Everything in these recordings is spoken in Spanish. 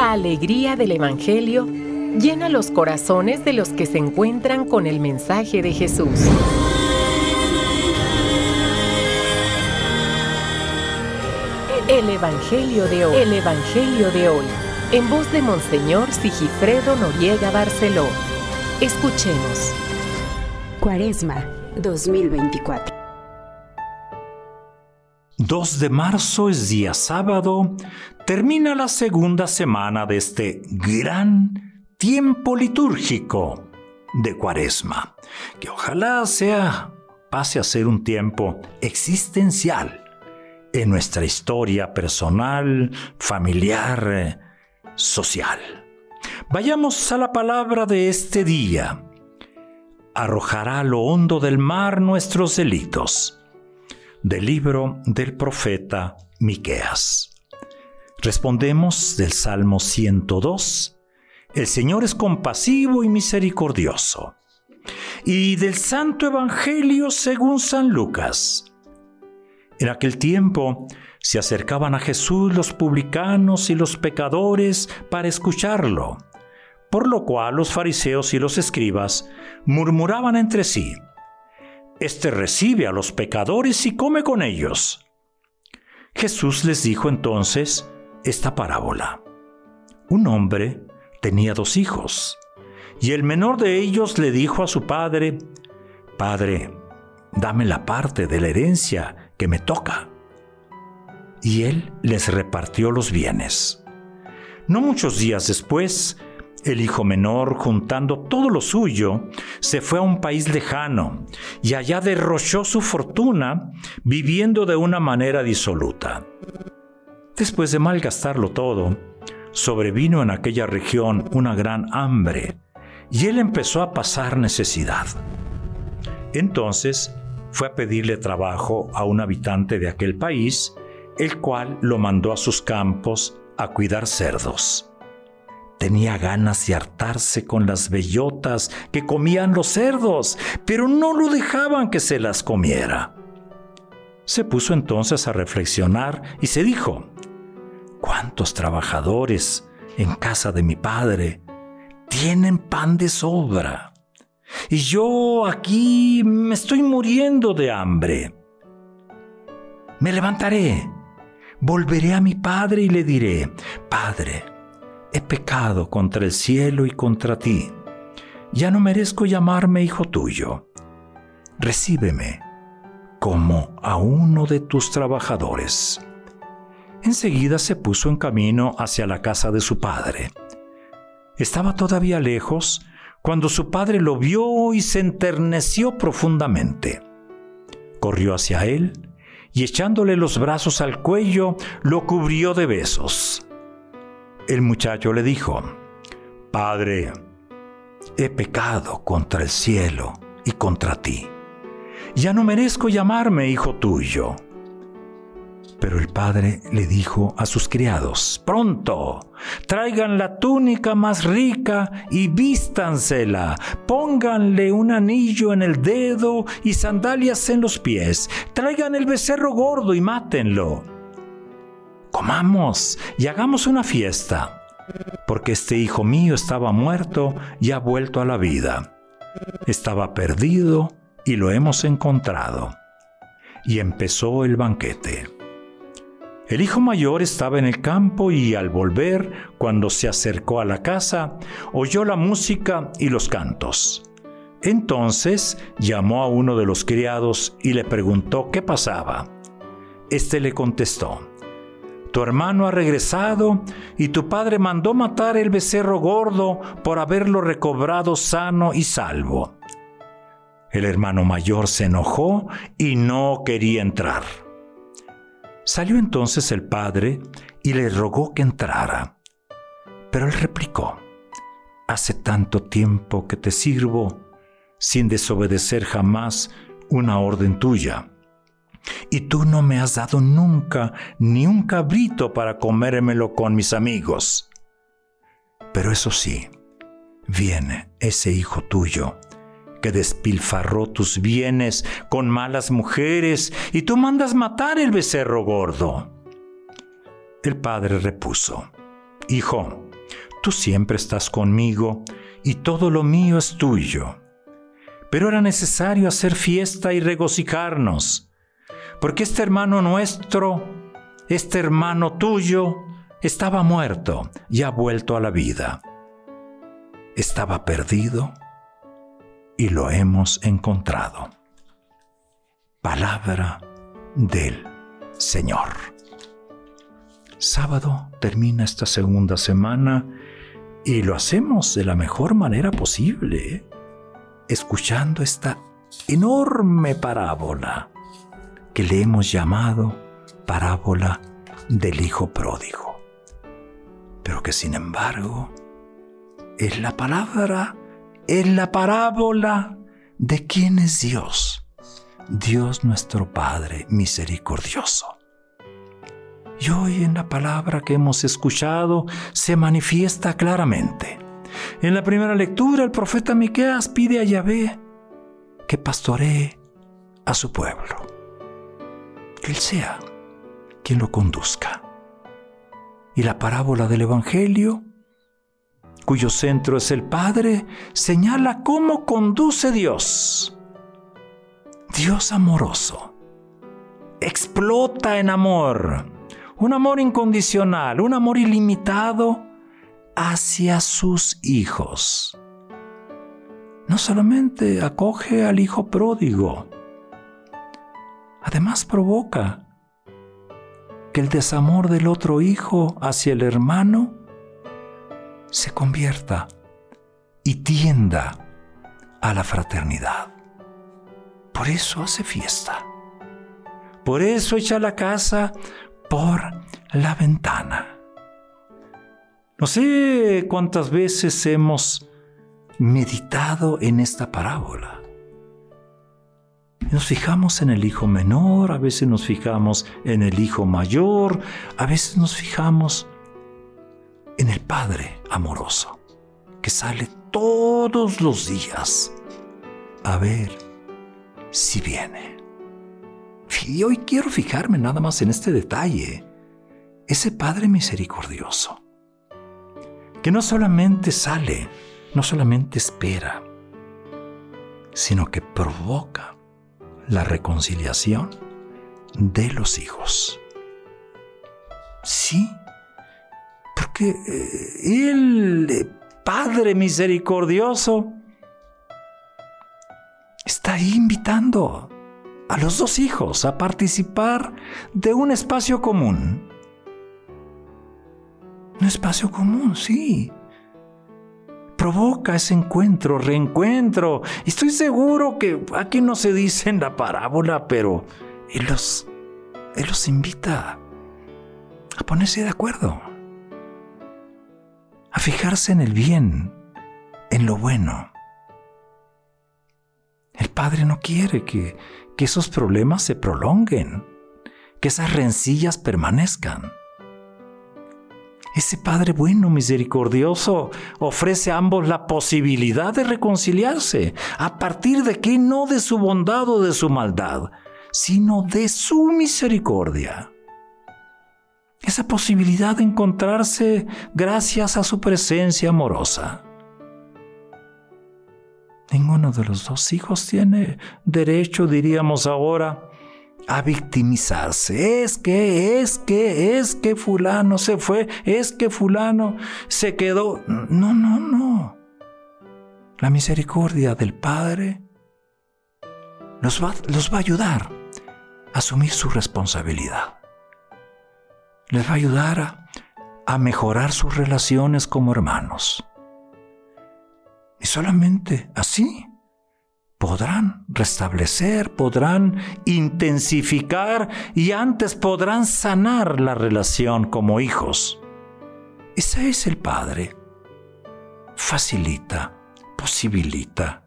La alegría del Evangelio llena los corazones de los que se encuentran con el mensaje de Jesús. El Evangelio de hoy. El Evangelio de hoy. En voz de Monseñor Sigifredo Noriega Barceló. Escuchemos. Cuaresma 2024. 2 de marzo es día sábado, termina la segunda semana de este gran tiempo litúrgico de Cuaresma, que ojalá sea pase a ser un tiempo existencial en nuestra historia personal, familiar, social. Vayamos a la palabra de este día. Arrojará a lo hondo del mar nuestros delitos. Del libro del profeta Miqueas. Respondemos del Salmo 102. El Señor es compasivo y misericordioso. Y del Santo Evangelio según San Lucas. En aquel tiempo se acercaban a Jesús los publicanos y los pecadores para escucharlo, por lo cual los fariseos y los escribas murmuraban entre sí, Este recibe a los pecadores y come con ellos. Jesús les dijo entonces esta parábola. Un hombre tenía dos hijos, y el menor de ellos le dijo a su padre, Padre, dame la parte de la herencia que me toca. Y él les repartió los bienes. No muchos días después, el hijo menor, juntando todo lo suyo, se fue a un país lejano y allá derrochó su fortuna viviendo de una manera disoluta. Después de malgastarlo todo, sobrevino en aquella región una gran hambre y él empezó a pasar necesidad. Entonces fue a pedirle trabajo a un habitante de aquel país, el cual lo mandó a sus campos a cuidar cerdos. Tenía ganas de hartarse con las bellotas que comían los cerdos, pero no lo dejaban que se las comiera. Se puso entonces a reflexionar y se dijo, ¿cuántos trabajadores en casa de mi padre tienen pan de sobra? y yo aquí me estoy muriendo de hambre. Me levantaré, volveré a mi padre y le diré, Padre, he pecado contra el cielo y contra ti. Ya no merezco llamarme hijo tuyo. Recíbeme como a uno de tus trabajadores. Enseguida se puso en camino hacia la casa de su padre. Estaba todavía lejos cuando su padre lo vio y se enterneció profundamente. Corrió hacia él y echándole los brazos al cuello, lo cubrió de besos. El muchacho le dijo, Padre, he pecado contra el cielo y contra ti. Ya no merezco llamarme hijo tuyo. Pero el padre le dijo a sus criados, pronto, traigan la túnica más rica y vístansela, pónganle un anillo en el dedo y sandalias en los pies, traigan el becerro gordo y mátenlo. Comamos y hagamos una fiesta, porque este hijo mío estaba muerto y ha vuelto a la vida. Estaba perdido y lo hemos encontrado. Y empezó el banquete. El hijo mayor estaba en el campo y al volver, cuando se acercó a la casa, oyó la música y los cantos. Entonces llamó a uno de los criados y le preguntó qué pasaba. Este le contestó, Tu hermano ha regresado y tu padre mandó matar el becerro gordo por haberlo recobrado sano y salvo. El hermano mayor se enojó y no quería entrar. Salió entonces el padre y le rogó que entrara. Pero él replicó, Hace tanto tiempo que te sirvo sin desobedecer jamás una orden tuya. Y tú no me has dado nunca ni un cabrito para comérmelo con mis amigos. Pero eso sí, viene ese hijo tuyo que despilfarró tus bienes con malas mujeres y tú mandas matar el becerro gordo. El padre repuso, Hijo, Tú siempre estás conmigo y todo lo mío es tuyo. Pero era necesario hacer fiesta y regocijarnos, porque este hermano nuestro, este hermano tuyo, estaba muerto y ha vuelto a la vida. Estaba perdido y lo hemos encontrado. Palabra del Señor. Sábado termina esta segunda semana y lo hacemos de la mejor manera posible, ¿eh? escuchando esta enorme parábola que le hemos llamado parábola del Hijo Pródigo, pero que sin embargo es la palabra, es la parábola de quién es Dios, Dios nuestro Padre misericordioso. Y hoy en la palabra que hemos escuchado se manifiesta claramente. En la primera lectura el profeta Miqueas pide a Yahvé que pastoree a su pueblo. Él sea quien lo conduzca. Y la parábola del evangelio, cuyo centro es el Padre, señala cómo conduce Dios. Dios amoroso. Explota en amor un amor incondicional, un amor ilimitado hacia sus hijos. No solamente acoge al hijo pródigo, además provoca que el desamor del otro hijo hacia el hermano se convierta y tienda a la fraternidad. Por eso hace fiesta. Por eso echa la casa por la ventana. No sé cuántas veces hemos meditado en esta parábola. Nos fijamos en el hijo menor, a veces nos fijamos en el hijo mayor, a veces nos fijamos en el Padre amoroso, que sale todos los días a ver si viene. Y hoy quiero fijarme nada más en este detalle. Ese Padre misericordioso, que no solamente sale, no solamente espera, sino que provoca la reconciliación de los hijos. Sí, porque eh, el eh, Padre misericordioso está ahí invitando a los dos hijos a participar de un espacio común. Un espacio común, sí. Provoca ese encuentro, reencuentro. Estoy seguro que aquí no se dice en la parábola, pero Él los, él los invita a ponerse de acuerdo, a fijarse en el bien, en lo bueno. El Padre no quiere que, que esos problemas se prolonguen, que esas rencillas permanezcan. Ese Padre bueno, misericordioso, ofrece a ambos la posibilidad de reconciliarse. ¿A partir de qué? No de su bondad o de su maldad, sino de su misericordia. Esa posibilidad de encontrarse gracias a su presencia amorosa. Ninguno de los dos hijos tiene derecho, diríamos ahora, a victimizarse. Es que, es que, es que fulano se fue, es que fulano se quedó. No, no, no. La misericordia del Padre los va, los va a ayudar a asumir su responsabilidad. Les va a ayudar a, a mejorar sus relaciones como hermanos. Y solamente así podrán restablecer, podrán intensificar y antes podrán sanar la relación como hijos. Ese es el Padre. Facilita, posibilita,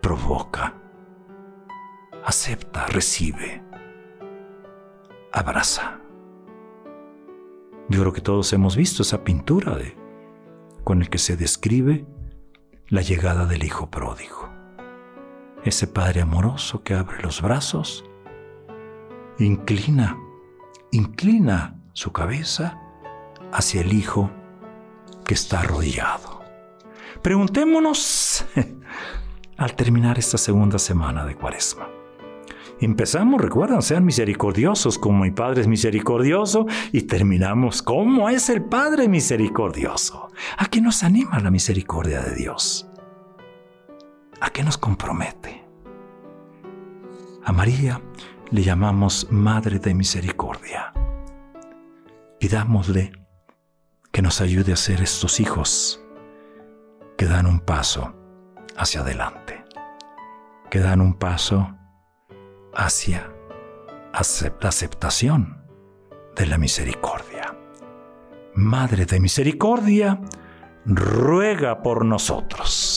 provoca, acepta, recibe, abraza. Yo creo que todos hemos visto esa pintura de, con el que se describe la llegada del Hijo pródigo. Ese Padre amoroso que abre los brazos, inclina, inclina su cabeza hacia el Hijo que está arrodillado. Preguntémonos al terminar esta segunda semana de Cuaresma. Empezamos, recuerdan, sean misericordiosos como mi Padre es misericordioso y terminamos como es el Padre misericordioso. ¿A qué nos anima la misericordia de Dios? ¿A qué nos compromete? A María le llamamos Madre de Misericordia. Pidámosle que nos ayude a ser estos hijos que dan un paso hacia adelante, que dan un paso hacia la aceptación de la misericordia. Madre de Misericordia, ruega por nosotros.